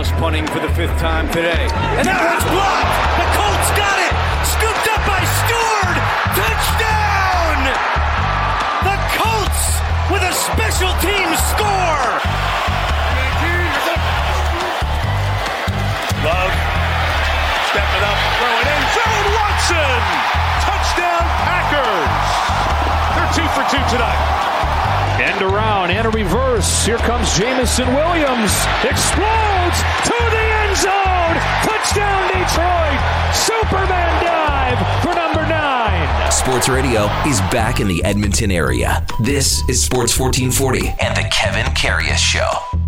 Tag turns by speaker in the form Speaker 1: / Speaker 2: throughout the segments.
Speaker 1: Punting for the fifth time today. And that one's blocked. The Colts got it. Scooped up by Stewart. Touchdown! The Colts with a special team score.
Speaker 2: Love stepping up, throwing in. Zone Watson! Touchdown Packers! They're two for two tonight.
Speaker 3: End around and a reverse. Here comes Jameson Williams. Explodes to the end zone. Touchdown Detroit. Superman dive for number nine.
Speaker 4: Sports Radio is back in the Edmonton area. This is Sports 1440 and the Kevin Karius Show.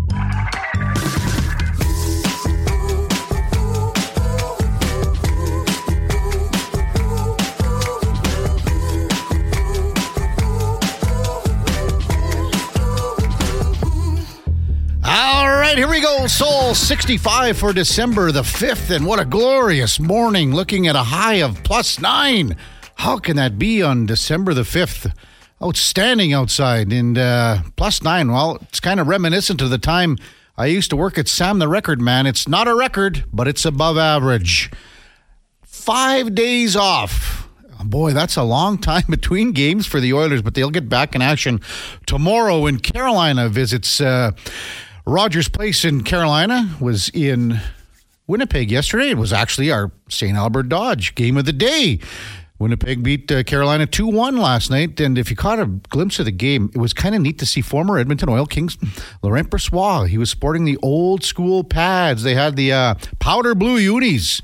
Speaker 5: Here we go. Soul 65 for December the 5th. And what a glorious morning looking at a high of plus nine. How can that be on December the 5th? Outstanding outside and uh, plus nine. Well, it's kind of reminiscent of the time I used to work at Sam the Record Man. It's not a record, but it's above average. Five days off. Boy, that's a long time between games for the Oilers, but they'll get back in action tomorrow when Carolina visits. Uh, Rogers Place in Carolina was in Winnipeg yesterday. It was actually our St. Albert Dodge game of the day. Winnipeg beat uh, Carolina 2 1 last night. And if you caught a glimpse of the game, it was kind of neat to see former Edmonton Oil Kings Laurent Brossoit. He was sporting the old school pads. They had the uh, powder blue unis.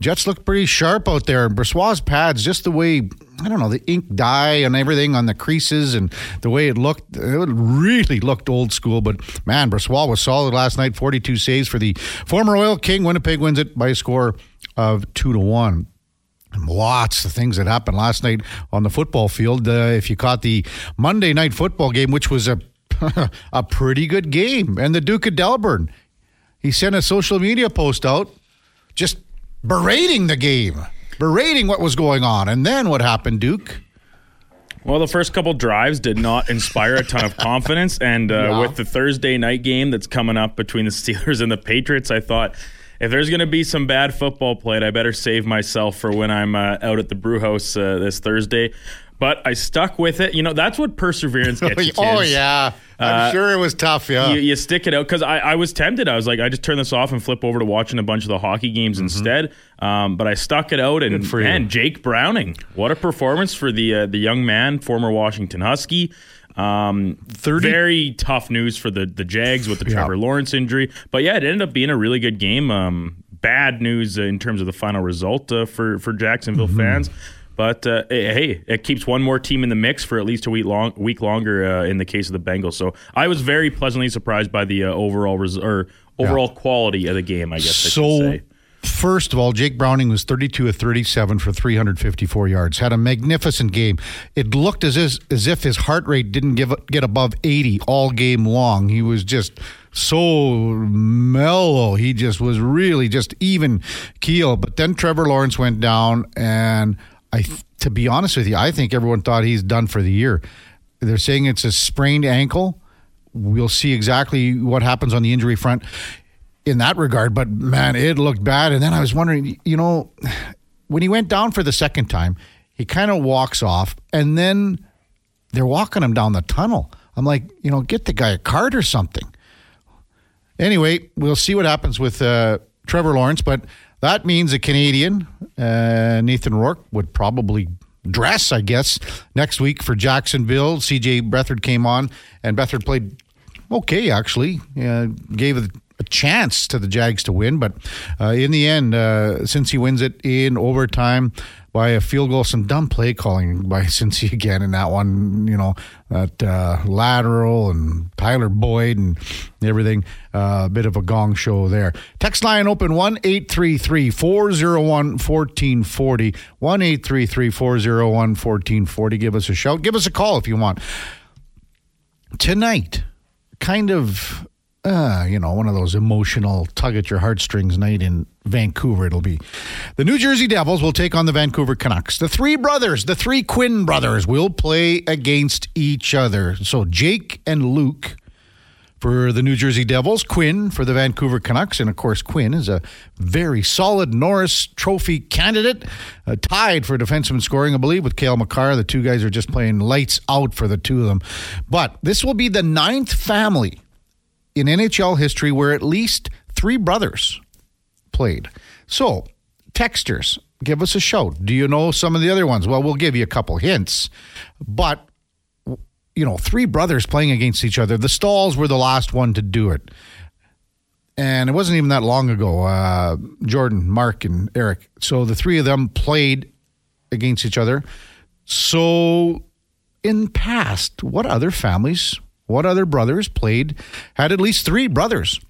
Speaker 5: Jets looked pretty sharp out there. Brossoit's pads, just the way I don't know the ink dye and everything on the creases and the way it looked, it really looked old school. But man, Brossoit was solid last night. Forty-two saves for the former Oil King. Winnipeg wins it by a score of two to one. Lots of things that happened last night on the football field. Uh, if you caught the Monday night football game, which was a a pretty good game, and the Duke of Delburn, he sent a social media post out just berating the game, berating what was going on. And then what happened, Duke?
Speaker 6: Well, the first couple drives did not inspire a ton of confidence. And uh,
Speaker 5: Yeah.
Speaker 6: with the Thursday night game that's coming up between the Steelers and the Patriots, I thought if there's going to be some bad football played, I better save myself for when I'm uh, out at the brew house uh, this Thursday. But I stuck with it. You know, that's what perseverance gets you.
Speaker 5: oh, yeah. I'm
Speaker 6: Uh,
Speaker 5: sure it was tough, yeah.
Speaker 6: You, you stick it out because I, I was tempted. I was like, I just turn this off and flip over to watching a bunch of the hockey games instead. Um, but I stuck it out, and
Speaker 5: Mm-hmm.
Speaker 6: Man, Jake Browning, what a performance for the uh, the young man, former Washington Husky. Um,
Speaker 5: 30
Speaker 6: very tough news for the the Jags with the
Speaker 5: Yeah.
Speaker 6: Trevor Lawrence injury. But yeah, it ended up being a really good game. Um, bad news in terms of the final result uh, for for Jacksonville
Speaker 5: Mm-hmm.
Speaker 6: fans. But uh, hey, it keeps one more team in the mix for at least a week long, week longer. Uh, in the case of the Bengals, so I was very pleasantly surprised by the uh, overall res- or overall quality of the game. I guess I should
Speaker 5: So,
Speaker 6: say.
Speaker 5: first of all, Jake Browning was 32 of 37 for 354 yards. Had a magnificent game. It looked as if, as if his heart rate didn't give get above 80 all game long. He was just so mellow. He just was really just even keel. But then Trevor Lawrence went down, and I, to be honest with you, I think everyone thought he's done for the year. They're saying it's a sprained ankle. We'll see exactly what happens on the injury front in that regard. But man, it looked bad. And then I was wondering, you know, when he went down for the second time, he kind of walks off, and then they're walking him down the tunnel. I'm like, you know, get the guy a card or something. Anyway, we'll see what happens with uh, Trevor Lawrence, but that means a Canadian, uh, Nathan Rourke, would probably dress, I guess, next week for Jacksonville. CJ Beathard came on, and Beathard played okay, actually. Uh, gave a, a chance to the Jags to win, but uh, in the end, uh, Cincy wins it in overtime by a field goal, some dumb play calling by Cincy again in that one, you know, that uh, lateral and Tyler Boyd and everything. Uh, a bit of a gong show there. Text line open 1 833 401 1440. 1 833 401 1440. Give us a shout. Give us a call if you want tonight, kind of, uh, you know, one of those emotional tug at your heartstrings night in Vancouver. It'll be the New Jersey Devils will take on the Vancouver Canucks. The three brothers, the three Quinn brothers, will play against each other. So Jake and Luke for the New Jersey Devils, Quinn for the Vancouver Canucks, and of course, Quinn is a very solid Norris Trophy candidate, uh, tied for defenseman scoring, I believe, with Cale Makar. The two guys are just playing lights out for the two of them. But this will be the ninth family in NHL history where at least three brothers played. So, texters, give us a shout. Do you know some of the other ones? Well, we'll give you a couple hints, but you know, three brothers playing against each other. The Staals were the last one to do it. And it wasn't even that long ago. Uh, Jordan, Marc, and Eric. So the three of them played against each other. So in past, what other families, what other brothers played, had at least three brothers?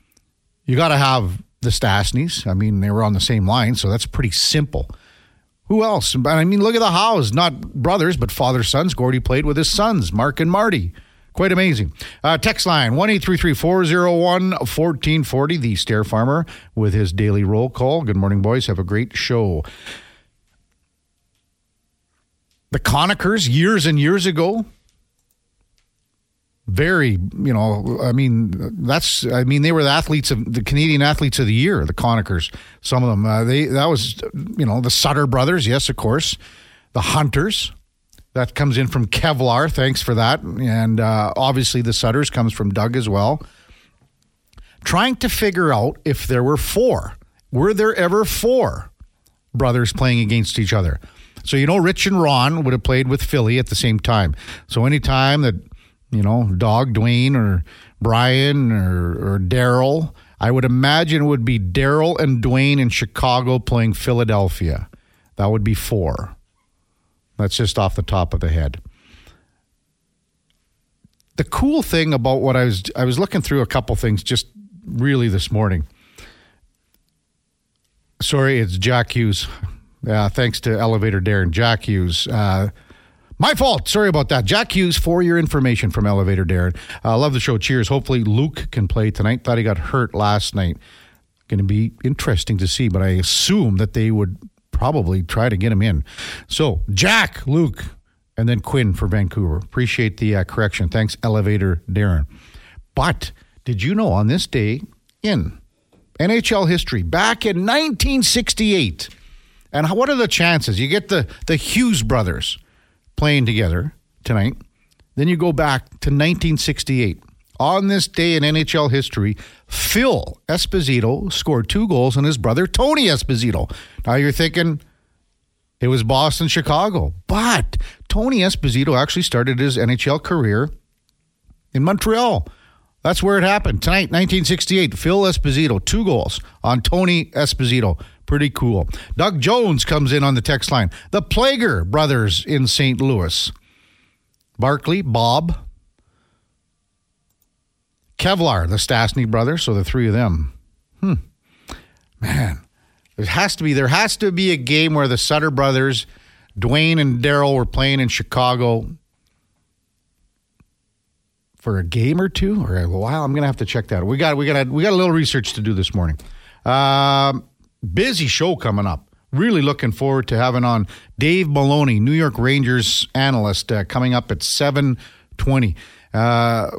Speaker 5: You got to have the Stastnys. I mean, they were on the same line, so that's pretty simple. Who else? I mean, look at the Howes, not brothers, but father sons. Gordie played with his sons, Mark and Marty. Quite amazing. Uh, text line 1 401 1440. The Stair Farmer with his daily roll call. Good morning, boys. Have a great show. The Conachers, years and years ago, very, you know, I mean, that's, I mean, they were the athletes of the Canadian athletes of the year, the Conachers. Some of them, uh, they, that was, you know, the Sutter brothers, yes, of course, the Hunters. That comes in from Kevlar. Thanks for that. And uh, obviously, the Sutters comes from Doug as well. Trying to figure out if there were four. Were there ever four brothers playing against each other? So, you know, Rich and Ron would have played with Philly at the same time. So, anytime that you know, Dog Duane or Brian or, or Darryl. I would imagine it would be Darryl and Duane in Chicago playing Philadelphia. That would be four. That's just off the top of the head. The cool thing about what I was I was looking through a couple things just really this morning. Sorry, it's Jack Hughes. Yeah, thanks to Elevator Darren. Jack Hughes. Uh, my fault. Sorry about that. Jack Hughes, for your information from Elevator Darren. Uh, love the show. Cheers. Hopefully, Luke can play tonight. Thought he got hurt last night. Going to be interesting to see, but I assume that they would probably try to get him in. So, Jack, Luke, and then Quinn for Vancouver. Appreciate the uh, correction. Thanks, Elevator Darren. But did you know on this day in NHL history, back in 1968, and what are the chances? You get the, the Hughes brothers playing together tonight. Then you go back to 1968. On this day in NHL history, Phil Esposito scored two goals and his brother Tony Esposito. Now you're thinking it was Boston, Chicago, but Tony Esposito actually started his NHL career in Montreal. That's where it happened. Tonight, 1968, Phil Esposito, two goals on Tony Esposito. Pretty cool. Doug Jones comes in on the text line. The Plager brothers in St. Louis. Barclay, Bob, Kevlar, the Stastny brothers. So the three of them. Hmm. Man, there has to be there has to be a game where the Sutter brothers, Duane and Darryl, were playing in Chicago for a game or two or a while. I'm gonna have to check that. We got we got we got a little research to do this morning. Um, busy show coming up. Really looking forward to having on Dave Maloney, New York Rangers analyst, uh, coming up at 720. Uh,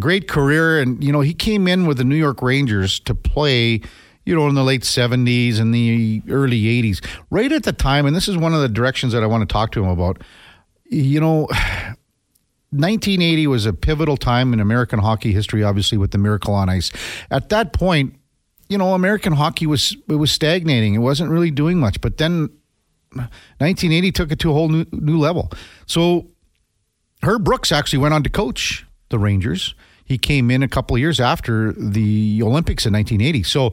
Speaker 5: great career. And, you know, he came in with the New York Rangers to play, you know, in the late 70s and the early 80s. Right at the time, and this is one of the directions that I want to talk to him about, you know, 1980 was a pivotal time in American hockey history, obviously, with the Miracle on Ice. At that point, you know, American hockey was it was stagnating. It wasn't really doing much. But then 1980 took it to a whole new, new level. So Herb Brooks actually went on to coach the Rangers. He came in a couple years after the Olympics in 1980. So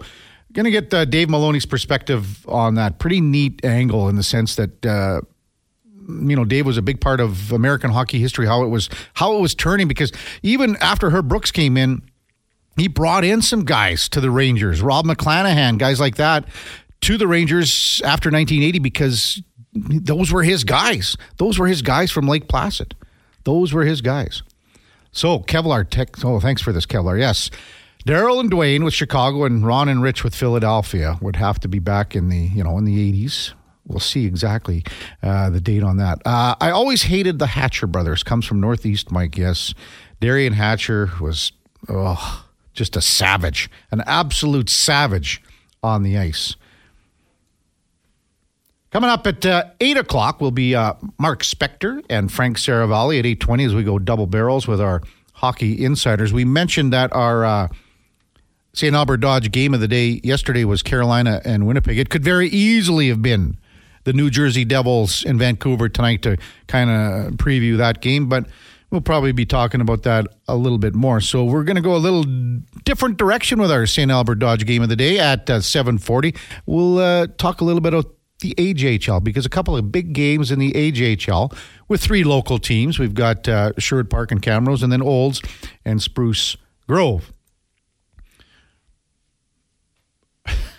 Speaker 5: going to get uh, Dave Maloney's perspective on that. Pretty neat angle in the sense that uh, you know Dave was a big part of American hockey history. How it was how it was turning because even after Herb Brooks came in he brought in some guys to the Rangers, Rob McClanahan, guys like that, to the Rangers after 1980 because those were his guys. Those were his guys from Lake Placid. Those were his guys. So Kevlar Tech. Oh, thanks for this, Kevlar. Yes. Darryl and Duane with Chicago and Ron and Rich with Philadelphia would have to be back in the you know in the 80s. We'll see exactly uh, the date on that. Uh, I always hated the Hatcher brothers. Comes from Northeast Mike. Yes, Derian Hatcher was oh, just a savage, an absolute savage on the ice. Coming up at uh, 8 o'clock will be uh, Mark Spector and Frank Seravalli at 8.20 as we go double barrels with our hockey insiders. We mentioned that our uh, St. Albert Dodge game of the day yesterday was Carolina and Winnipeg. It could very easily have been the New Jersey Devils in Vancouver tonight to kind of preview that game, but we'll probably be talking about that a little bit more. So we're going to go a little different direction with our St. Albert Dodge game of the day at uh, 7:40. We'll uh, talk a little bit about the AJHL because a couple of big games in the AJHL with three local teams. We've got uh, Sherwood Park and Camrose, and then Olds and Spruce Grove.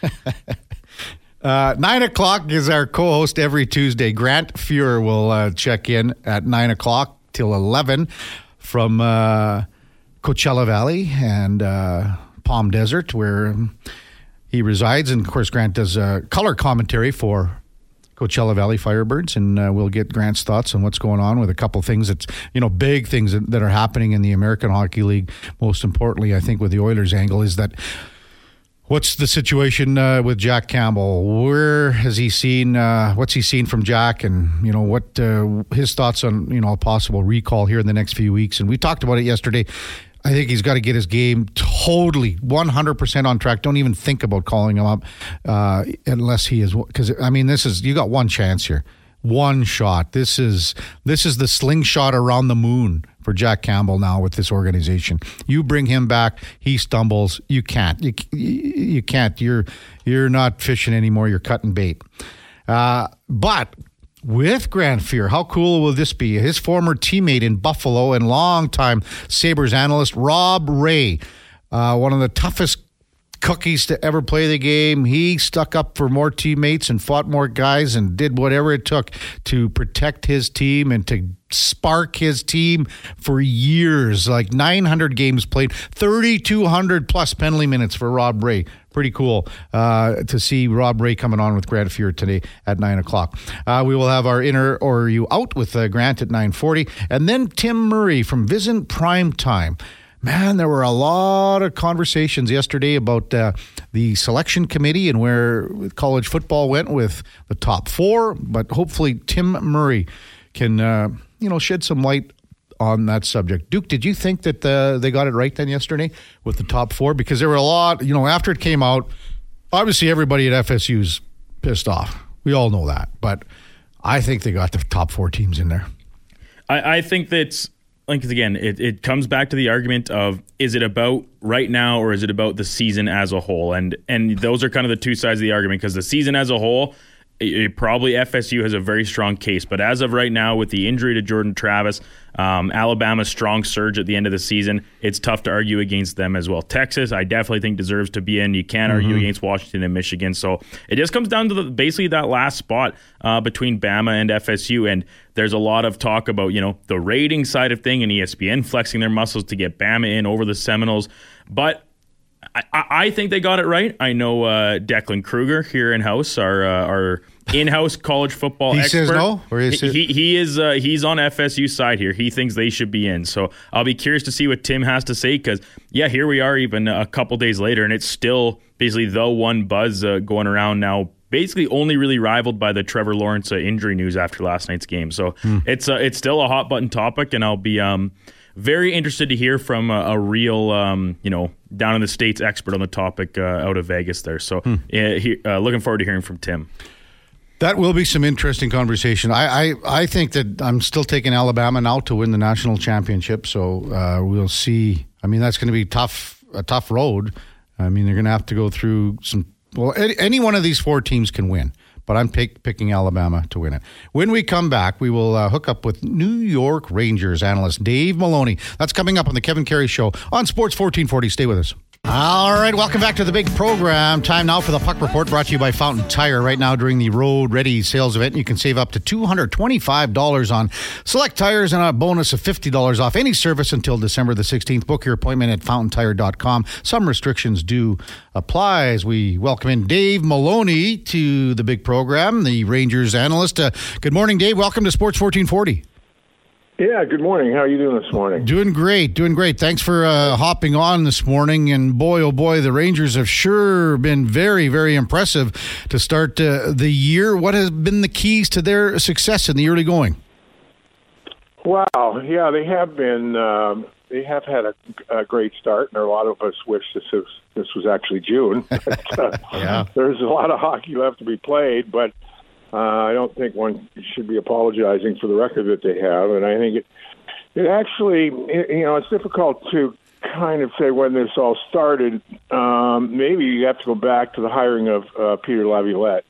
Speaker 5: Uh, nine o'clock is our co-host every Tuesday. Grant Fuhr will uh, check in at nine o'clock till eleven from uh, Coachella Valley and uh, Palm Desert, where he resides. And of course, Grant does uh, color commentary for Coachella Valley Firebirds, and uh, we'll get Grant's thoughts on what's going on with a couple things that's you know big things that, that are happening in the American Hockey League. Most importantly, I think with the Oilers angle is that What's the situation uh, with Jack Campbell? Where has he seen? Uh, what's he seen from Jack, and you know what uh, his thoughts on you know a possible recall here in the next few weeks? And we talked about it yesterday. I think he's got to get his game totally 100% on track. Don't even think about calling him up uh, unless he is because I mean this is you got one chance here. One shot. This is this is the slingshot around the moon for Jack Campbell now with this organization. You bring him back, he stumbles. You can't. You, you can't. You're you're not fishing anymore. You're cutting bait. Uh, but with Grant Fuhr, how cool will this be? His former teammate in Buffalo and longtime Sabres analyst Rob Ray, uh, one of the toughest cookies to ever play the game. He stuck up for more teammates and fought more guys and did whatever it took to protect his team and to spark his team for years. Like 900 games played, 3,200 plus penalty minutes for Rob Ray. Pretty cool uh, to see Rob Ray coming on with Grant Fuhr today at 9 o'clock. Uh, we will have our inner or you out with uh, Grant at 9.40. And then Tim Murray from Visit Prime Time man, there were a lot of conversations yesterday about uh, the selection committee and where college football went with the top four. But hopefully, Tim Murray can, uh, you know, shed some light on that subject. Duke, did you think that uh, they got it right then yesterday with the top four? Because there were a lot, you know, after it came out, obviously everybody at FSU's pissed off. We all know that. But I think they got the top four teams in there.
Speaker 6: I, I think that's like again, it, it comes back to the argument of is it about right now or is it about the season as a whole? And and those are kind of the two sides of the argument because the season as a whole, it, probably FSU has a very strong case. But as of right now, with the injury to Jordan Travis, um, Alabama's strong surge at the end of the season, it's tough to argue against them as well. Texas, I definitely think deserves to be in. You can't mm-hmm. argue against Washington and Michigan. So it just comes down to the, basically that last spot uh, between Bama and FSU. And there's a lot of talk about you know the rating side of thing and ESPN flexing their muscles to get Bama in over the Seminoles, but. I, I think they got it right. I know uh, Declan Kruger here in house, our uh, our in-house college football
Speaker 5: he
Speaker 6: expert.
Speaker 5: says no, or is
Speaker 6: he, he, he is uh, he's on FSU side here. He thinks they should be in. So I'll be curious to see what Tim has to say because yeah, here we are even a couple days later, and it's still basically the one buzz uh, going around now. Basically, only really rivaled by the Trevor Lawrence uh, injury news after last night's game. So hmm. it's uh, it's still a hot button topic, and I'll be um, very interested to hear from a, a real, um, you know, down in the states expert on the topic uh, out of Vegas there. So, hmm. he, uh, looking forward to hearing from Tim.
Speaker 5: That will be some interesting conversation. I, I, I think that I'm still taking Alabama now to win the national championship. So uh, we'll see. I mean, that's going to be tough, a tough road. I mean, they're going to have to go through some. Well, any, any one of these four teams can win, but I'm pick, picking Alabama to win it. When we come back, we will uh, hook up with New York Rangers analyst Dave Maloney. That's coming up on the Kevin Karius Show on Sports 1440. Stay with us. All right, welcome back to the big program. Time now for the Puck Report brought to you by Fountain Tire. Right now, during the Road Ready sales event, you can save up to $225 on select tires and a bonus of $50 off any service until December the 16th. Book your appointment at fountaintire.com. Some restrictions do apply as we welcome in Dave Maloney to the big program, the Rangers analyst. Uh, good morning, Dave. Welcome to Sports 1440.
Speaker 7: Yeah, good morning. How are you doing this morning?
Speaker 5: Doing great, doing great. Thanks for uh, hopping on this morning. And boy, oh boy, the Rangers have sure been very, very impressive to start uh, the year. What has been the keys to their success in the early going?
Speaker 7: Wow, yeah, they have been. Um, they have had a, a, great start, and a lot of us wish this was this was actually June. but, uh, yeah. There's a lot of hockey left to be played, but uh, I don't think one should be apologizing for the record that they have, and I think it it actually you know it's difficult to kind of say when this all started. Um, maybe you have to go back to the hiring of uh, Peter Laviolette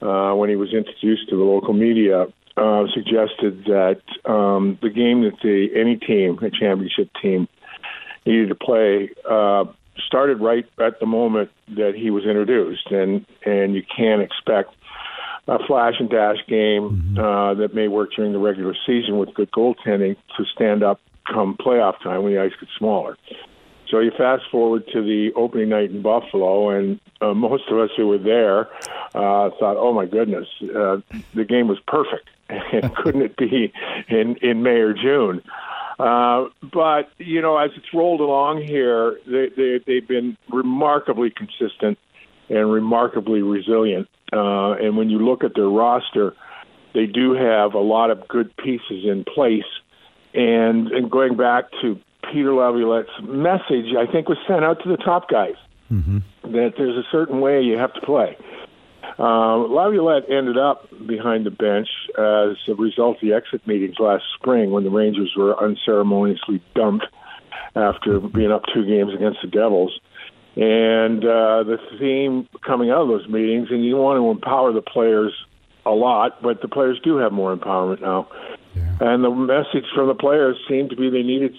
Speaker 7: uh, when he was introduced to the local media. Uh, suggested that um, the game that the any team, a championship team, needed to play uh, started right at the moment that he was introduced, and and you can't expect a flash and dash game mm-hmm. uh, that may work during the regular season with good goaltending to stand up come playoff time when the ice gets smaller. So you fast forward to the opening night in Buffalo, and uh, most of us who were there uh, thought, "Oh my goodness, uh, the game was perfect." and couldn't it be in in May or June? Uh, but you know, as it's rolled along here, they, they they've been remarkably consistent and remarkably resilient. Uh, and when you look at their roster, they do have a lot of good pieces in place. And, and going back to Peter Laviolette's message, I think was sent out to the top guys mm-hmm. that there's a certain way you have to play. Uh, Laviolette ended up behind the bench as a result of the exit meetings last spring when the Rangers were unceremoniously dumped after being up two games against the Devils. And uh, the theme coming out of those meetings, and you want to empower the players a lot, but the players do have more empowerment now. Yeah. And the message from the players seemed to be they needed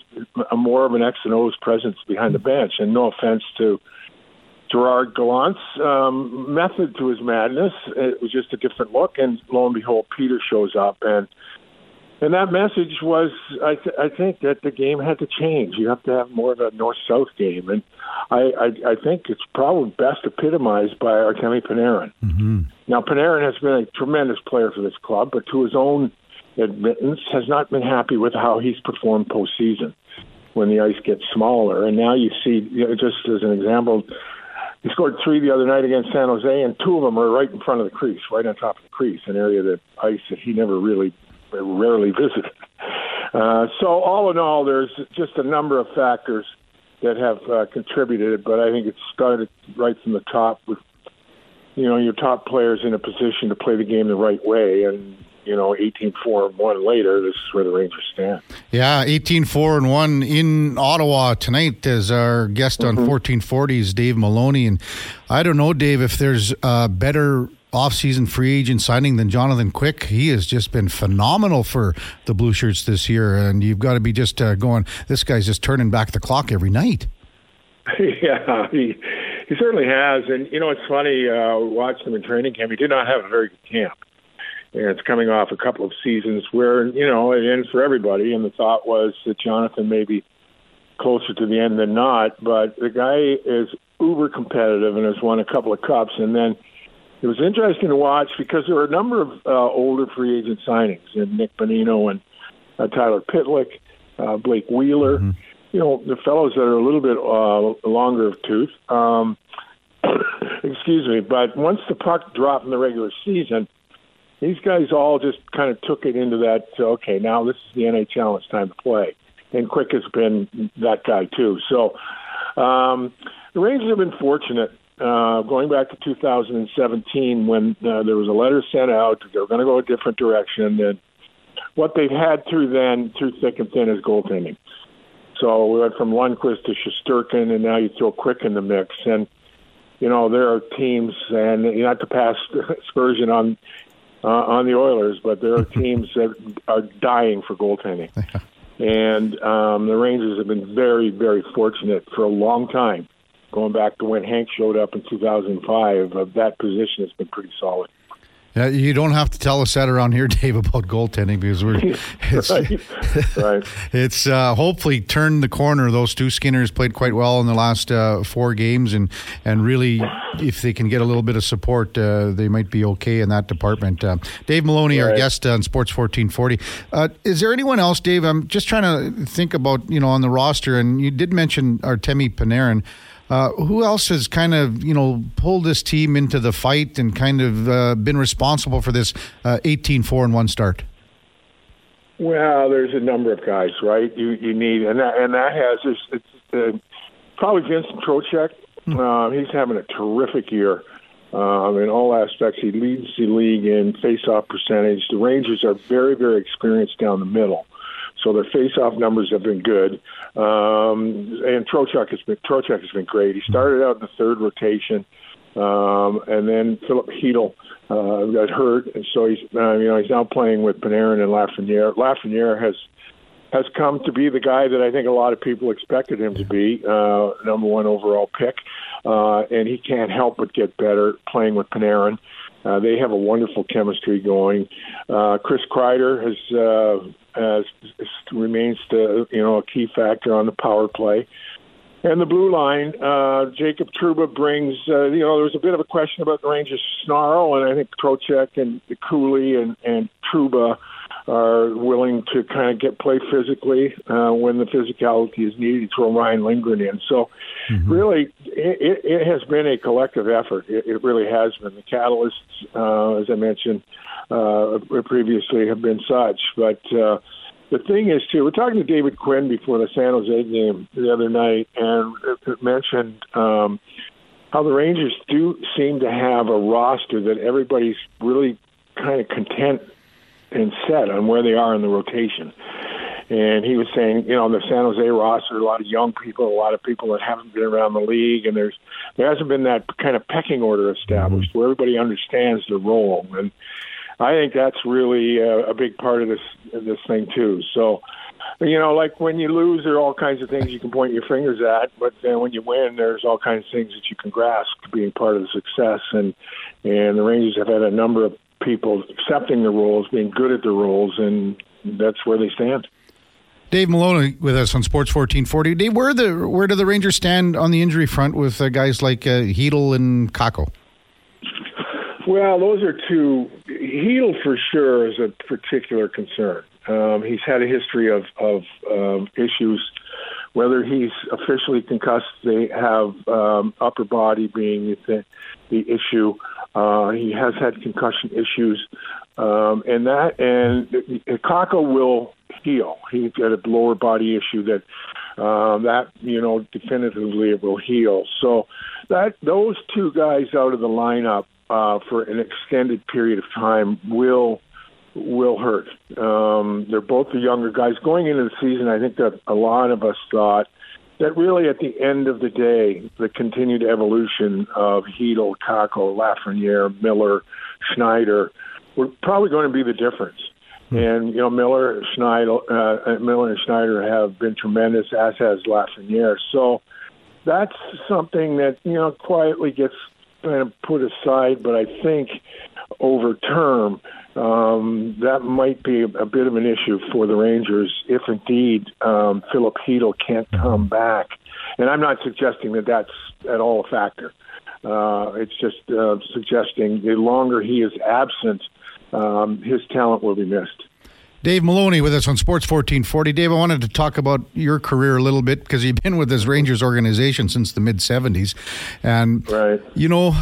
Speaker 7: a more of an X and O's presence behind the bench. And no offense to Gerard Gallant's um, method to his madness, it was just a different look. And lo and behold, Peter shows up, and and that message was, I, th- I think that the game had to change. You have to have more of a north-south game, and I, I, I think it's probably best epitomized by Artemi Panarin. Mm-hmm. Now, Panarin has been a tremendous player for this club, but to his own admittance, has not been happy with how he's performed postseason when the ice gets smaller. And now you see, you know, just as an example, he scored three the other night against San Jose, and two of them are right in front of the crease, right on top of the crease, an area that ice that he never really rarely visited. Uh, so all in all, there's just a number of factors that have uh, contributed, but I think it started right from the top with you know your top players in a position to play the game the right way, and you know, 18 4 and 1 later, this is where the Rangers stand.
Speaker 5: Yeah, 18 4 and 1 in Ottawa tonight as our guest mm-hmm. on 1440 is Dave Maloney. And I don't know, Dave, if there's a better offseason free agent signing than Jonathan Quick. He has just been phenomenal for the Blue Shirts this year, and you've got to be just uh, going. This guy's just turning back the clock every night.
Speaker 7: yeah, he he certainly has, and you know it's funny. Uh, watching him in training camp. He did not have a very good camp, and it's coming off a couple of seasons where you know it ends for everybody. And the thought was that Jonathan may be closer to the end than not, but the guy is uber competitive and has won a couple of cups, and then it was interesting to watch because there were a number of uh, older free agent signings, and Nick Bonino and uh, Tyler Pitlick, uh, Blake Wheeler. Mm-hmm. You know, the fellows that are a little bit uh, longer of tooth. Um, excuse me, but once the puck dropped in the regular season, these guys all just kind of took it into that. Okay, now this is the NHL. It's time to play, and Quick has been that guy too. So um, the Rangers have been fortunate uh, going back to 2017 when uh, there was a letter sent out they were going to go a different direction. And what they've had through then, through thick and thin, is goaltending. So we went from Lundqvist to Shesterkin, and now you throw Quick in the mix. And you know there are teams, and you not to pass aspersion on uh, on the Oilers, but there are teams that are dying for goaltending. and um, the Rangers have been very, very fortunate for a long time going back to when Hank showed up in 2005, uh, that position has been pretty solid.
Speaker 5: Yeah, you don't have to tell us that around here, Dave, about goaltending because we're it's,
Speaker 7: right. right.
Speaker 5: it's uh, hopefully turned the corner. Those two Skinners played quite well in the last uh, four games, and and really, if they can get a little bit of support, uh, they might be okay in that department. Uh, Dave Maloney, right. our guest on Sports fourteen forty. Uh, is there anyone else, Dave? I'm just trying to think about you know on the roster, and you did mention Artemi Panarin. Uh, who else has kind of you know pulled this team into the fight and kind of uh, been responsible for this uh, 18-4 and one start?
Speaker 7: Well, there's a number of guys, right? You you need and that and that has this. It's, uh, probably Vincent Trocheck. Hmm. Uh, he's having a terrific year. Um, in all aspects, he leads the league in face-off percentage. The Rangers are very, very experienced down the middle. So their face-off numbers have been good. Um, and Trocheck has been Trocheck has been great. He started out in the third rotation, um, and then Filip Chytil uh, got hurt, and so he's uh, you know he's now playing with Panarin and Lafreniere. Lafreniere has has come to be the guy that I think a lot of people expected him to be, uh, number one overall pick, uh, and he can't help but get better playing with Panarin. Uh, they have a wonderful chemistry going. Uh, Chris Kreider has uh, as remains to you know a key factor on the power play. And the blue line, uh, Jacob Trouba brings. Uh, you know, there was a bit of a question about the Rangers' snarl, and I think Trocheck and the Cooley and and Trouba are willing to kind of get play physically uh, when the physicality is needed. Throw Ryan Lindgren in. So, mm-hmm. really, it, it has been a collective effort. It, it really has been. The catalysts, uh, as I mentioned uh, previously, have been such, but. Uh, the thing is, too, we're talking to David Quinn before the San Jose game the other night, and it mentioned um, how the Rangers do seem to have a roster that everybody's really kind of content and set on where they are in the rotation. And he was saying, you know, the San Jose roster, a lot of young people, a lot of people that haven't been around the league, and there's there hasn't been that kind of pecking order established mm-hmm. where everybody understands their role. And I think that's really a, a big part of this this thing too. So, you know, like when you lose, there are all kinds of things you can point your fingers at, but then when you win, there's all kinds of things that you can grasp being part of the success. And and the Rangers have had a number of people accepting the roles, being good at the roles, and that's where they stand.
Speaker 5: Dave Maloney with us on Sports 1440. Dave, where the where do the Rangers stand on the injury front with uh, guys like uh, Chytil and Kakko?
Speaker 7: Well, those are two. Chytil for sure is a particular concern. Um, he's had a history of of um, issues. Whether he's officially concussed, they have um, upper body being the, the issue. Uh, he has had concussion issues, um, and that and Kakko will heal. He's got a lower body issue that um, that you know definitively it will heal. So that those two guys out of the lineup uh, for an extended period of time will will hurt. Um, they're both the younger guys going into the season. I think that a lot of us thought that really at the end of the day, the continued evolution of Chytil, Kakko, Lafreniere, Miller, Schneider were probably going to be the difference. Hmm. And you know, Miller, Schneider, uh, Miller and Schneider have been tremendous, as has Lafreniere. So that's something that you know quietly gets kind of put aside. But I think over term, um, that might be a bit of an issue for the Rangers if indeed um, Filip Chytil can't come back. And I'm not suggesting that that's at all a factor. Uh, it's just uh, suggesting the longer he is absent, um, his talent will be missed.
Speaker 5: Dave Maloney with us on Sports 1440. Dave, I wanted to talk about your career a little bit because you've been with this Rangers organization since the mid 70s. And,
Speaker 7: right.
Speaker 5: you know,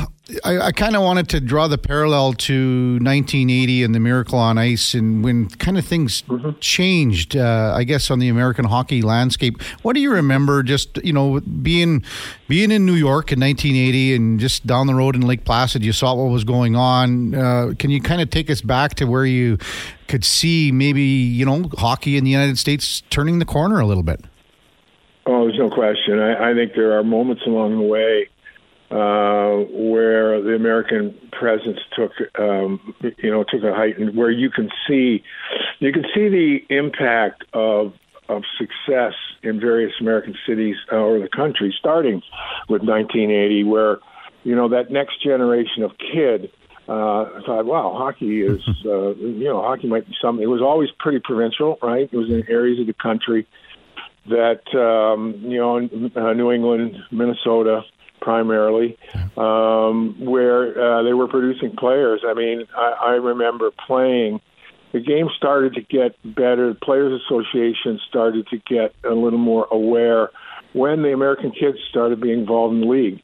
Speaker 5: I, I kind of wanted to draw the parallel to 1980 and the Miracle on Ice, and when kind of things mm-hmm. changed, uh, I guess, on the American hockey landscape. What do you remember? Just you know, being being in New York in 1980, and just down the road in Lake Placid, you saw what was going on. Uh, can you kind of take us back to where you could see maybe you know hockey in the United States turning the corner a little bit?
Speaker 7: Oh, there's no question. I, I think there are moments along the way uh, where the American presence took, um, you know, took a height, and where you can see, you can see the impact of of success in various American cities uh, or the country, starting with 1980, where you know that next generation of kid uh, thought, wow, hockey is, uh, you know, hockey might be something. It was always pretty provincial, right? It was in areas of the country that, um, you know, uh, New England, Minnesota, primarily, um, where uh, they were producing players. I mean, I, I remember playing. The game started to get better. The Players Association started to get a little more aware when the American kids started being involved in the league.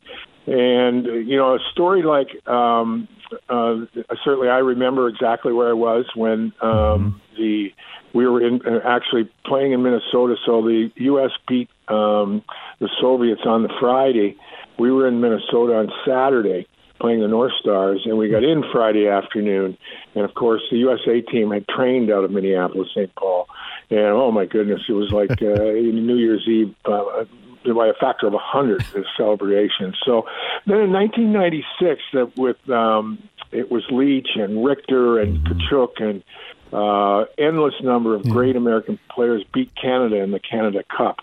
Speaker 7: And you know, a story like um, uh, certainly I remember exactly where I was when um, mm-hmm. the we were in uh, actually playing in Minnesota. So the U.S. beat um, the Soviets on the Friday. We were in Minnesota on Saturday playing the North Stars, and we got in Friday afternoon. And of course, the USA team had trained out of Minneapolis, St. Paul. And oh my goodness, it was like uh, New Year's Eve uh, by a factor of a hundred the celebration. So then in 1996, that with um, it was Leetch and Richter and Tkachuk and uh, endless number of great American players beat Canada in the Canada Cup.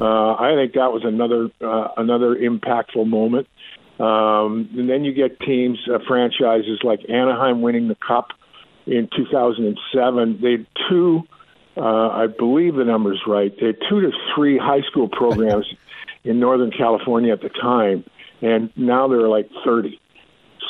Speaker 7: Uh, I think that was another uh, another impactful moment. Um, and then you get teams, uh, franchises like Anaheim winning the Cup in 2007. They had two uh, I believe the number's right. They had two to three high school programs in Northern California at the time, and now there are like 30.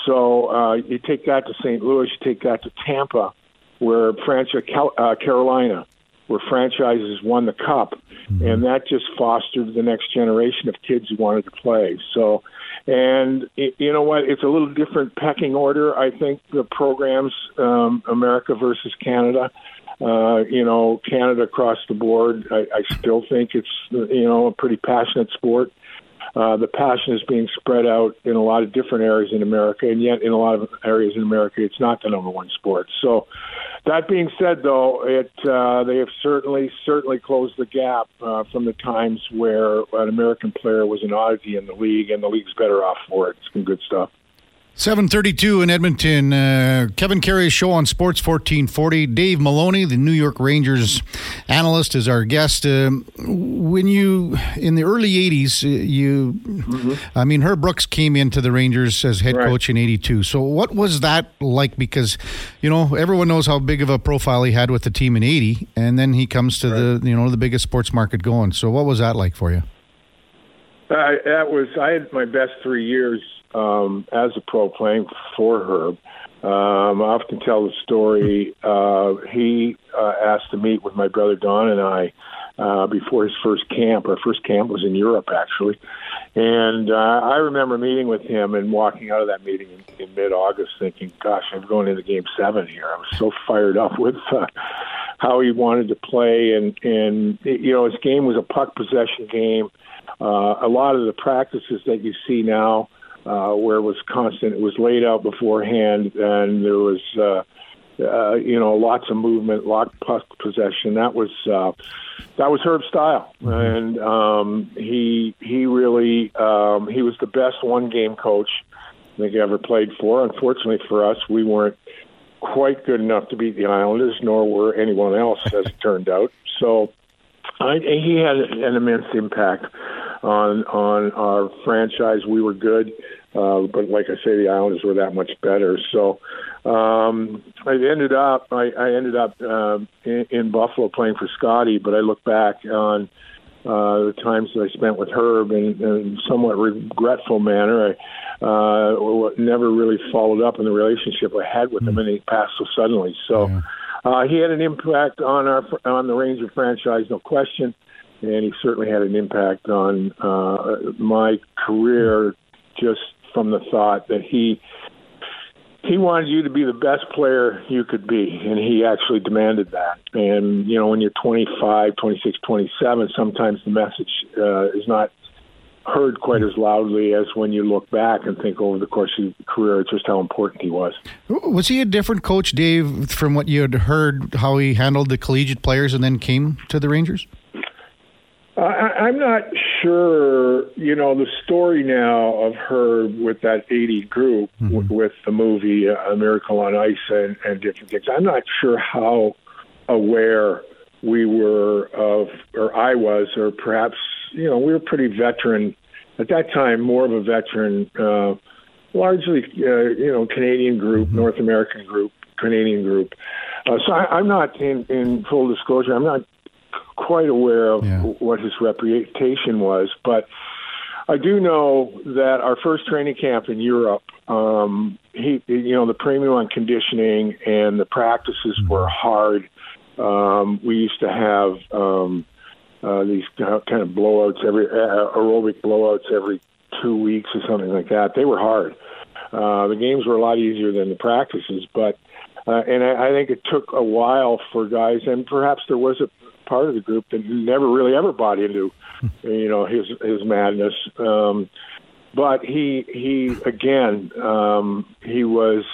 Speaker 7: So uh, you take that to St. Louis, you take that to Tampa, where franchise uh, Carolina, where franchises won the cup, mm-hmm. and that just fostered the next generation of kids who wanted to play. So, and it, you know what? It's a little different pecking order. I think the programs, um, America versus Canada. Uh, you know, Canada across the board. I, I still think it's you know a pretty passionate sport. Uh, the passion is being spread out in a lot of different areas in America, and yet in a lot of areas in America, it's not the number one sport. So, that being said, though, it uh, they have certainly certainly closed the gap uh, from the times where an American player was an oddity in the league, and the league's better off for it. It's some good stuff.
Speaker 5: 732 in Edmonton. Uh, Kevin Karius show on Sports 1440. Dave Maloney, the New York Rangers analyst, is our guest. Uh, when you, in the early 80s, uh, you, mm-hmm. I mean, Herb Brooks came into the Rangers as head right. coach in 82. So what was that like? Because, you know, everyone knows how big of a profile he had with the team in 80, and then he comes to right. the, you know, the biggest sports market going. So what was that like for you?
Speaker 7: Uh, that was, I had my best three years um, as a pro playing for Herb. Um, I often tell the story. Uh, he uh, asked to meet with my brother Don and I uh, before his first camp. Our first camp was in Europe, actually. And uh, I remember meeting with him and walking out of that meeting in, in mid-August, thinking, "Gosh, I'm going into Game Seven here." I was so fired up with uh, how he wanted to play, and and you know, his game was a puck possession game. Uh, a lot of the practices that you see now uh, where it was constant. It was laid out beforehand, and there was, uh, uh, you know, lots of movement, lot puck possession. That was uh, that was Herb's style, mm-hmm. and um, he he really um, he was the best one game coach I think ever played for. Unfortunately for us, we weren't quite good enough to beat the Islanders, nor were anyone else, as it turned out. So I, he had an immense impact on on our franchise. We were good, uh, but like I say, the Islanders were that much better. So um, I ended up I, I ended up uh, in, in Buffalo playing for Scotty. But I look back on uh, the times that I spent with Herb in, in a somewhat regretful manner. I uh, never really followed up in the relationship I had with him, and he passed so suddenly. So. Yeah. Uh, he had an impact on our on the Ranger franchise, no question and he certainly had an impact on uh, my career just from the thought that he he wanted you to be the best player you could be and he actually demanded that and you know when you're 25 26 27 sometimes the message uh, is not heard quite as loudly as when you look back and think over the course of your career just how important he was.
Speaker 5: Was he a different coach, Dave, from what you had heard how he handled the collegiate players and then came to the Rangers?
Speaker 7: I, I'm not sure. You know, the story now of her with that 80 group mm-hmm. w- with the movie uh, A Miracle on Ice and, and different things. I'm not sure how aware we were of, or I was, or perhaps, you know, we were pretty veteran at that time, more of a veteran uh, largely uh, you know Canadian group, mm-hmm. North American group, Canadian group. Uh, so I, I'm not in, in full disclosure. I'm not quite aware of yeah. what his reputation was, but I do know that our first training camp in Europe, um, he, you know, the premium on conditioning and the practices mm-hmm. were hard. Um, we used to have um, uh, these kind of blowouts every uh, aerobic blowouts every two weeks or something like that. They were hard. Uh, the games were a lot easier than the practices, but uh, and I, I think it took a while for guys, and perhaps there was a part of the group that never really ever bought into, you know, his his madness. Um, but he he again um, he was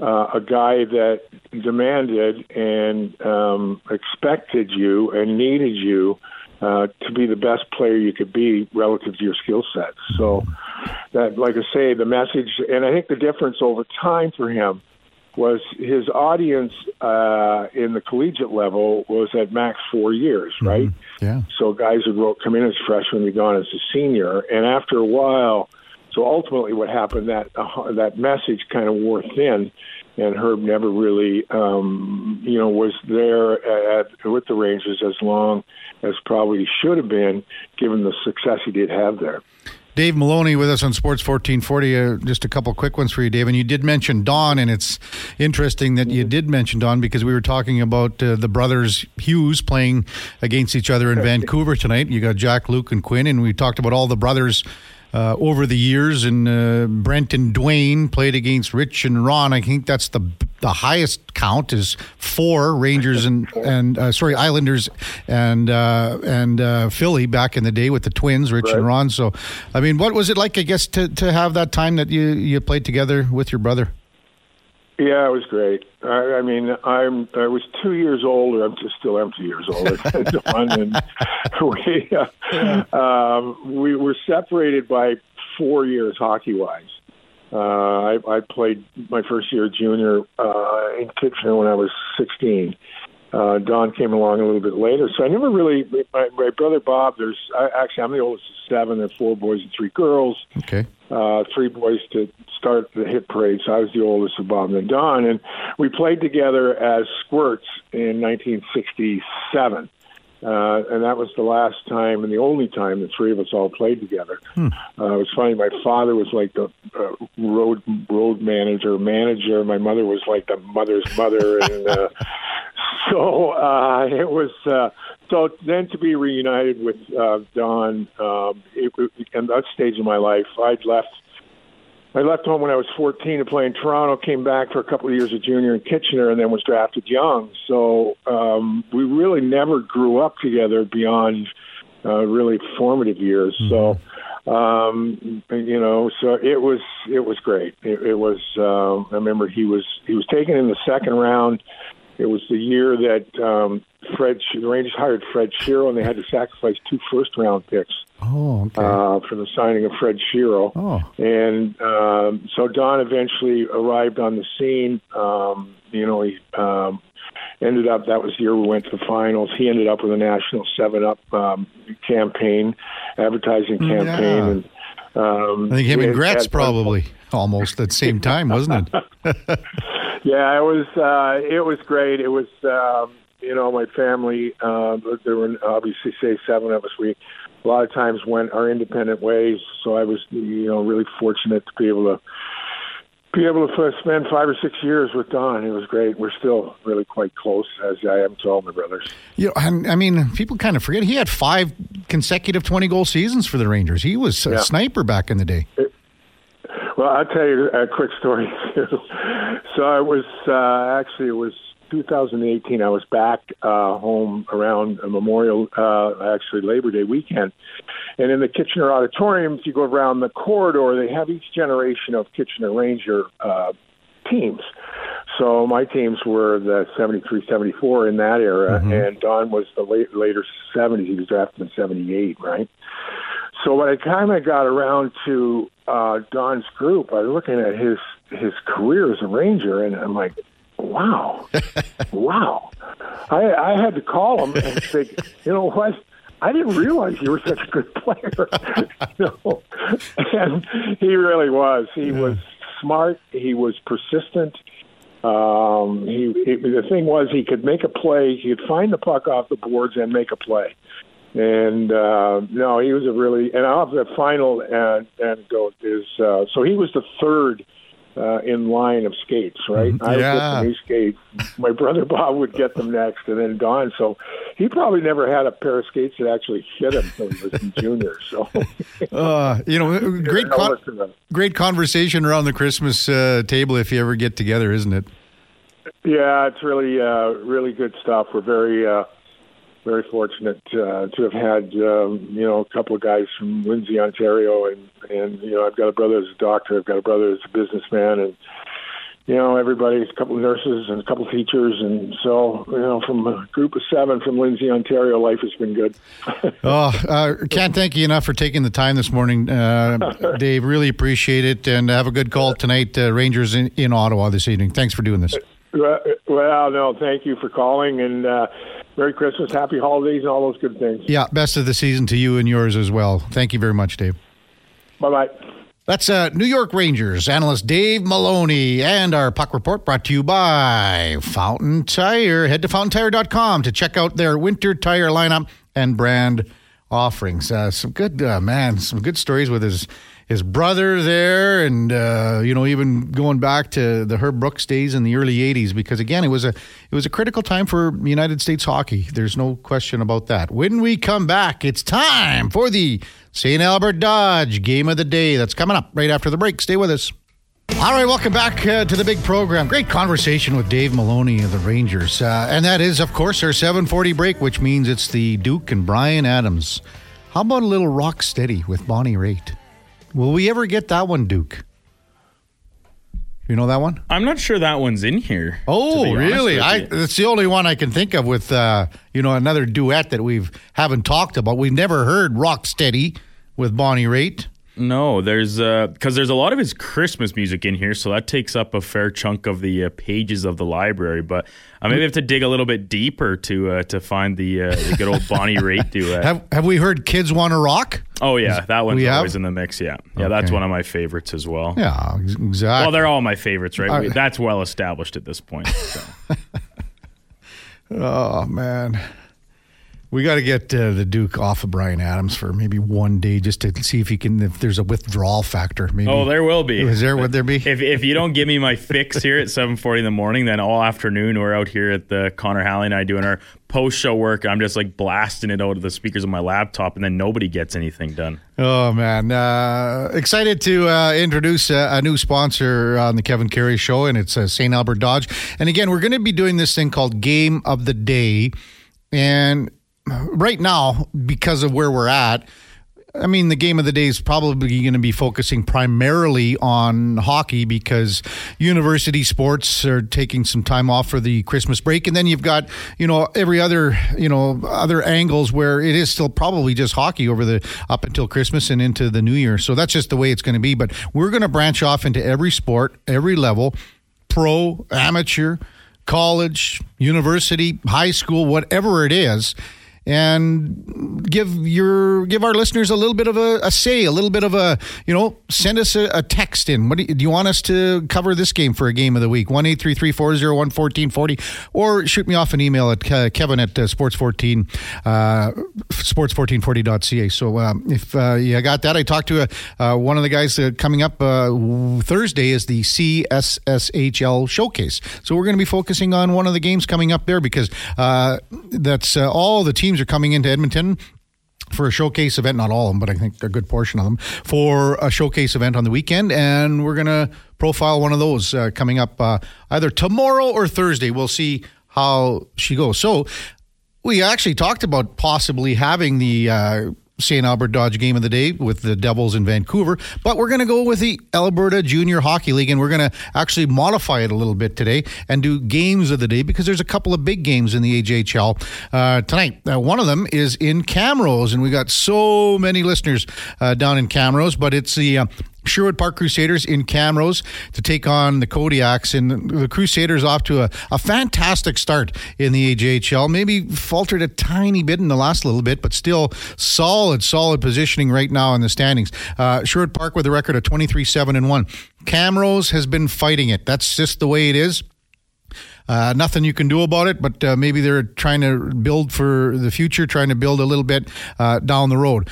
Speaker 7: uh, a guy that demanded and um, expected you and needed you uh, to be the best player you could be relative to your skill set. So that, like I say, the message, and I think the difference over time for him was his audience uh, in the collegiate level was at max four years, mm-hmm. right?
Speaker 5: Mm-hmm. Yeah.
Speaker 7: So guys would come in as freshmen, be gone as a senior, and after a while, so ultimately, what happened that uh, that message kind of wore thin, and Herb never really, um, you know, was there at, with the Rangers as long as probably should have been, given the success he did have there.
Speaker 5: Dave Maloney with us on Sports 1440. Uh, just a couple quick ones for you, Dave. And you did mention Don, and it's interesting that you did mention Don because we were talking about uh, the brothers Hughes playing against each other in Vancouver tonight. You got Jack, Luke, and Quinn, and we talked about all the brothers uh, over the years, and uh, Brent and Duane played against Rich and Ron. I think that's the the highest count is four Rangers and and uh, sorry Islanders and uh, and uh, Philly back in the day with the Twins, Rich right. and Ron. So, I mean, what was it like? I guess to to have that time that you you played together with your brother.
Speaker 7: Yeah, it was great. I, I mean, I'm I was two years older. I'm just still am two years older Don, and we uh, um, we were separated by four years hockey wise. Uh, I, I played my first year junior uh, in Kitchener when I was 16. Uh, Don came along a little bit later, so I never really. My, my brother Bob, there's I, actually I'm the oldest of seven. There are four boys and three girls.
Speaker 5: Okay.
Speaker 7: Uh, three boys to start the hit parade. So I was the oldest of Bob and Don, and we played together as squirts in 1967. Uh, and that was the last time and the only time the three of us all played together. Hmm. Uh, it was funny. My father was like the uh, road road manager, manager. My mother was like the mother's mother, and uh, so uh, it was. Uh, so then to be reunited with uh, Don, um, it, it, and that stage of my life, I'd left I left home when I was 14 to play in Toronto. Came back for a couple of years as junior in Kitchener, and then was drafted young. So um, we really never grew up together beyond uh, really formative years. Mm-hmm. So um, you know, so it was it was great. It, it was. Uh, I remember he was he was taken in the second round. It was the year that um, Fred the Rangers hired Fred Shero, and they had to sacrifice two first round picks
Speaker 5: Oh, okay.
Speaker 7: Uh, for the signing of Fred Shero.
Speaker 5: Oh.
Speaker 7: And um, so Don eventually arrived on the scene. Um, you know, he um, ended up, that was the year we went to the finals. He ended up with a national 7 Up um, campaign, advertising mm, campaign. Yeah. And, um,
Speaker 5: I think him and Gretz probably almost at the same time, wasn't it?
Speaker 7: yeah, it was. Uh, it was great. It was. Um, you know, my family. Uh, there were obviously say seven of us. We a lot of times went our independent ways. So I was, you know, really fortunate to be able to be able to spend five or six years with Don. It was great. We're still really quite close, as I am to all my brothers.
Speaker 5: You know, and I mean, people kind of forget he had five consecutive twenty goal seasons for the Rangers. He was a yeah. sniper back in the day. It,
Speaker 7: well, I'll tell you a quick story too. So I was uh, actually it was 2018, I was back uh, home around Memorial, uh, actually Labor Day weekend, and in the Kitchener Auditorium, if you go around the corridor, they have each generation of Kitchener Ranger uh, teams. So my teams were the 73, 74 in that era, mm-hmm. and Don was the late, later 70s. He was drafted in 78, right? So by the time I got around to uh, Don's group, I was looking at his his career as a ranger, and I'm like, wow, wow. I, I had to call him and say, you know what? I didn't realize you were such a good player. no. And he really was. He yeah. was smart. He was persistent. Um, he, he the thing was he could make a play. He could find the puck off the boards and make a play. And uh, no, he was a really and off the final uh anecdote is uh, so he was the third uh, in line of skates, right?
Speaker 5: Mm-hmm. I would
Speaker 7: get the new skates. My brother Bob would get them next, and then Don. So he probably never had a pair of skates that actually fit him until he was in junior. So,
Speaker 5: uh, you know, great, con- great conversation around the Christmas uh, table if you ever get together, isn't it?
Speaker 7: Yeah, it's really, uh, really good stuff. We're very. Uh, very fortunate uh, to have had um, you know a couple of guys from Lindsay, Ontario, and and you know I've got a brother who's a doctor, I've got a brother who's a businessman, and you know everybody, a couple of nurses and a couple of teachers, and so you know from a group of seven from Lindsay, Ontario, life has been good.
Speaker 5: oh, uh, can't thank you enough for taking the time this morning, uh, Dave. Really appreciate it, and have a good call tonight. Uh, Rangers in, in Ottawa this evening. Thanks for doing this.
Speaker 7: Well, no, thank you for calling and uh, Merry Christmas, Happy Holidays, and all those good things.
Speaker 5: Yeah, best of the season to you and yours as well. Thank you very much, Dave.
Speaker 7: Bye bye.
Speaker 5: That's uh, New York Rangers analyst Dave Maloney and our puck report brought to you by Fountain Tire. Head to fountaintire.com to check out their winter tire lineup and brand offerings. Uh, some good, uh, man, some good stories with his his brother there, and uh, you know, even going back to the Herb Brooks days in the early '80s, because again, it was a it was a critical time for United States hockey. There's no question about that. When we come back, it's time for the St. Albert Dodge Game of the Day. That's coming up right after the break. Stay with us. All right, welcome back uh, to the big program. Great conversation with Dave Maloney of the Rangers, uh, and that is, of course, our 7:40 break, which means it's the Duke and Bryan Adams. How about a little rock steady with Bonnie Raitt? Will we ever get that one, Duke? You know that one?
Speaker 6: I'm not sure that one's in here.
Speaker 5: Oh, really? I it's the only one I can think of with uh, you know another duet that we've haven't talked about. We've never heard "Rock Steady" with Bonnie Raitt.
Speaker 6: No, there's because uh, there's a lot of his Christmas music in here, so that takes up a fair chunk of the uh, pages of the library. But I uh, maybe have to dig a little bit deeper to uh, to find the, uh, the good old Bonnie Raitt duet.
Speaker 5: have Have we heard "Kids Want to Rock"?
Speaker 6: Oh yeah, that one's always in the mix. Yeah, yeah, okay. that's one of my favorites as well.
Speaker 5: Yeah, exactly.
Speaker 6: Well, they're all my favorites, right? We, that's well established at this point. So.
Speaker 5: oh man. We got to get uh, the Duke off of Bryan Adams for maybe one day, just to see if he can. If there's a withdrawal factor, maybe.
Speaker 6: Oh, there will be.
Speaker 5: Is there? Would there be?
Speaker 6: If if you don't give me my fix here at 7:40 in the morning, then all afternoon we're out here at the Connor Halley and I doing our post show work. I'm just like blasting it out of the speakers of my laptop, and then nobody gets anything done.
Speaker 5: Oh man, uh, excited to uh, introduce a, a, new sponsor on the Kevin Karius Show, and it's uh, St. Albert Dodge. And again, we're going to be doing this thing called Game of the Day, and right now, because of where we're at, I mean, the game of the day is probably going to be focusing primarily on hockey because university sports are taking some time off for the Christmas break, and then you've got you know every other you know other angles where it is still probably just hockey over the up until Christmas and into the New Year. So that's just the way it's going to be. But we're going to branch off into every sport, every level, pro, amateur, college, university, high school, whatever it is and give your give our listeners a little bit of a, a say, a little bit of a you know, send us a, a text in. What do you, do you, want us to cover this game for a game of the week? One eight three three four zero one fourteen forty, or shoot me off an email at uh, Kevin at uh, sports fourteen uh, sports fourteen forty dot ca. So um, if uh, you got that, I talked to a, uh, one of the guys coming up uh, Thursday is the CSSHL showcase. So we're going to be focusing on one of the games coming up there because that's all the teams teams are coming into Edmonton for a showcase event, not all of them, but I think a good portion of them, for a showcase event on the weekend. And we're going to profile one of those uh, coming up uh, either tomorrow or Thursday. We'll see how she goes. So we actually talked about possibly having the. Uh, St. Albert Dodge game of the day with the Devils in Vancouver, but we're going to go with the Alberta Junior Hockey League and we're going to actually modify it a little bit today and do games of the day because there's a couple of big games in the AJHL uh, tonight. Uh, one of them is in Camrose, and we got so many listeners uh, down in Camrose, but it's the uh, Sherwood Park Crusaders in Camrose to take on the Kodiaks. And the Crusaders off to a, a fantastic start in the AJHL. Maybe faltered a tiny bit in the last little bit, but still solid, solid positioning right now in the standings. Uh, Sherwood Park with a record of 23 7 and 1. Camrose has been fighting it. That's just the way it is. Uh, nothing you can do about it, but uh, maybe they're trying to build for the future, trying to build a little bit uh, down the road.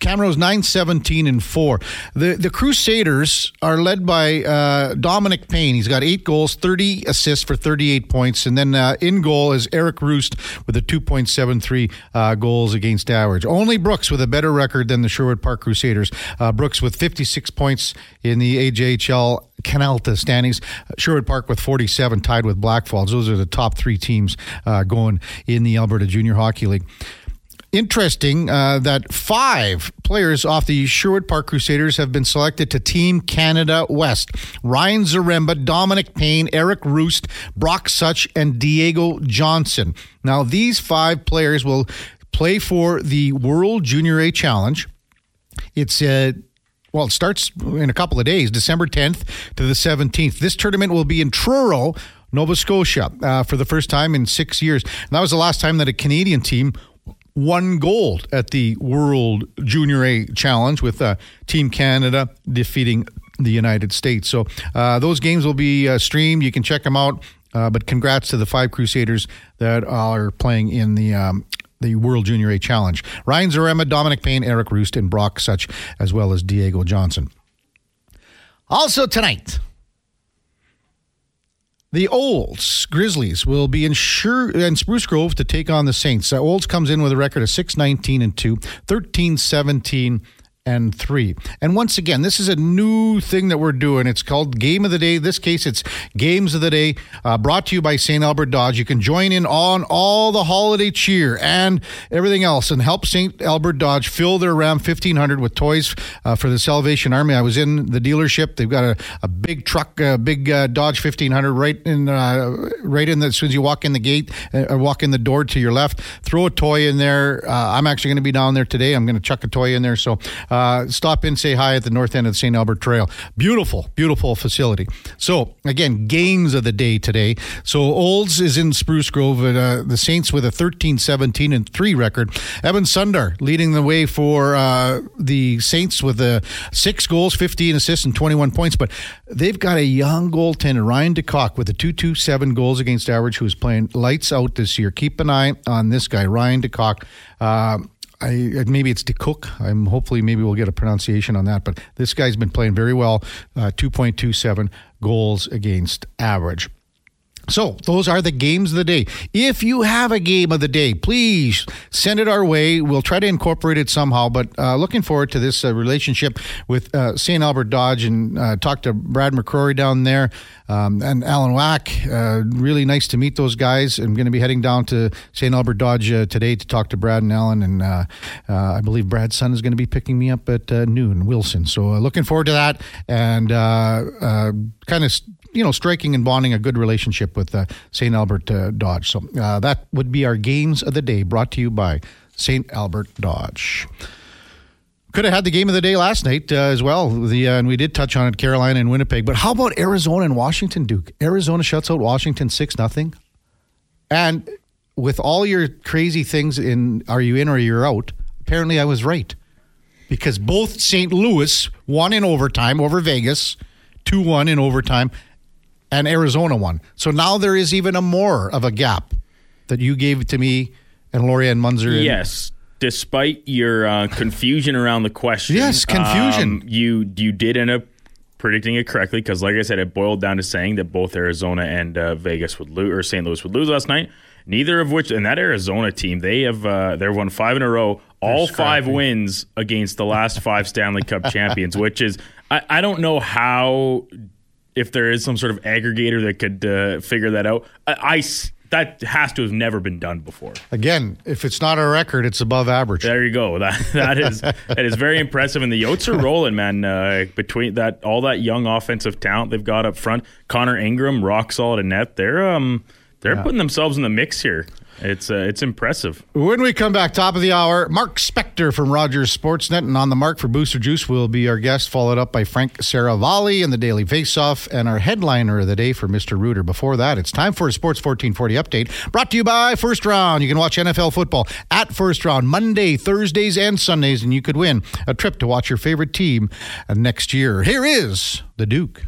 Speaker 5: Camrose 917 and 4. The the Crusaders are led by uh, Dominic Payne. He's got eight goals, 30 assists for 38 points. And then uh, in goal is Eric Roost with a 2.73 uh, goals against average. Only Brooks with a better record than the Sherwood Park Crusaders. Uh, Brooks with 56 points in the AJHL Canalta standings. Sherwood Park with 47, tied with Blackfalds. Those are the top three teams uh, going in the Alberta Junior Hockey League interesting uh, that five players off the Sherwood Park Crusaders have been selected to Team Canada West. Ryan Zaremba, Dominic Payne, Eric Roost, Brock Such, and Diego Johnson. Now, these five players will play for the World Junior A Challenge. It's a uh, well, it starts in a couple of days, December 10th to the 17th. This tournament will be in Truro, Nova Scotia, uh, for the first time in six years. And that was the last time that a Canadian team won gold at the World Junior A Challenge with uh, Team Canada defeating the United States. So uh, those games will be uh, streamed. You can check them out. Uh, but congrats to the five Crusaders that are playing in the um, the World Junior A Challenge. Ryan Zaremba, Dominic Payne, Eric Roost, and Brock Such, as well as Diego Johnson. Also tonight, the Olds Grizzlies will be in, Sure, in Spruce Grove to take on the Saints. Uh, Olds comes in with a record of 6 19 and 2, 13 17 and three. And once again, this is a new thing that we're doing. It's called Game of the Day. This case, it's Games of the Day, uh, brought to you by St. Albert Dodge. You can join in on all the holiday cheer and everything else and help St. Albert Dodge fill their Ram 1500 with toys uh, for the Salvation Army. I was in the dealership. They've got a, a big truck, a big uh, Dodge 1500 right in, uh, right in the, as soon as you walk in the gate uh, walk in the door to your left. Throw a toy in there. Uh, I'm actually going to be down there today. I'm going to chuck a toy in there. So, uh, stop in, say hi at the north end of the St. Albert Trail. Beautiful, beautiful facility. So, again, games of the day today. So, Olds is in Spruce Grove, uh, the Saints with a 13 17 and 3 record. Evan Sundar leading the way for uh, the Saints with uh, six goals, 15 assists, and 21 points. But they've got a young goaltender, Ryan DeCock, with a 227 goals against average, who is playing lights out this year. Keep an eye on this guy, Ryan DeCock. Uh, I maybe it's de DeCook. I'm hopefully maybe we'll get a pronunciation on that. But this guy's been playing very well. Uh, 2.27 goals against average. So, those are the games of the day. If you have a game of the day, please send it our way. We'll try to incorporate it somehow. But uh, looking forward to this uh, relationship with uh, St. Albert Dodge and uh, talk to Brad McCrory down there um, and Alan Wack. Uh, really nice to meet those guys. I'm going to be heading down to St. Albert Dodge uh, today to talk to Brad and Alan. And I believe Brad's son is going to be picking me up at noon, Wilson. So, looking forward to that and kind of you know, striking and bonding a good relationship with uh, St. Albert uh, Dodge. So uh, that would be our games of the day brought to you by St. Albert Dodge. Could have had the game of the day last night uh, as well. The uh, and we did touch on it, Carolina and Winnipeg. But how about Arizona and Washington, Duke? Arizona shuts out Washington six nothing, and with all your crazy things in, are you in or are you're out? Apparently, I was right because both St. Louis won in overtime over Vegas, two one in overtime, and Arizona won. So now there is even a more of a gap that you gave to me and Lorianne Munzer.
Speaker 6: Yes. Despite your uh, confusion around the question,
Speaker 5: yes, confusion.
Speaker 6: Um, you you did end up predicting it correctly because, like I said, it boiled down to saying that both Arizona and uh, Vegas would lose, or St. Louis would lose last night. Neither of which, and that Arizona team, they have uh, they've won five in a row, all five wins against the last five Stanley Cup champions, which is I, I don't know how if there is some sort of aggregator that could uh, figure that out. I, I, that has to have never been done before.
Speaker 5: Again, if it's not a record, it's above average.
Speaker 6: There you go. That that is that is very impressive. And the Yotes are rolling, man. Uh, between that, all that young offensive talent they've got up front, Connor Ingram, rock solid in net. They're um they're yeah. putting themselves in the mix here. It's uh, it's impressive.
Speaker 5: When we come back, top of the hour, Mark Spector from Rogers Sportsnet and on the mark for Booster Juice will be our guest, followed up by Frank Seravalli and the Daily Faceoff and our headliner of the day for Mr. Rooter. Before that, it's time for a Sports 1440 update brought to you by First Round. You can watch NFL football at First Round Monday, Thursdays, and Sundays, and you could win a trip to watch your favorite team next year. Here is the Duke.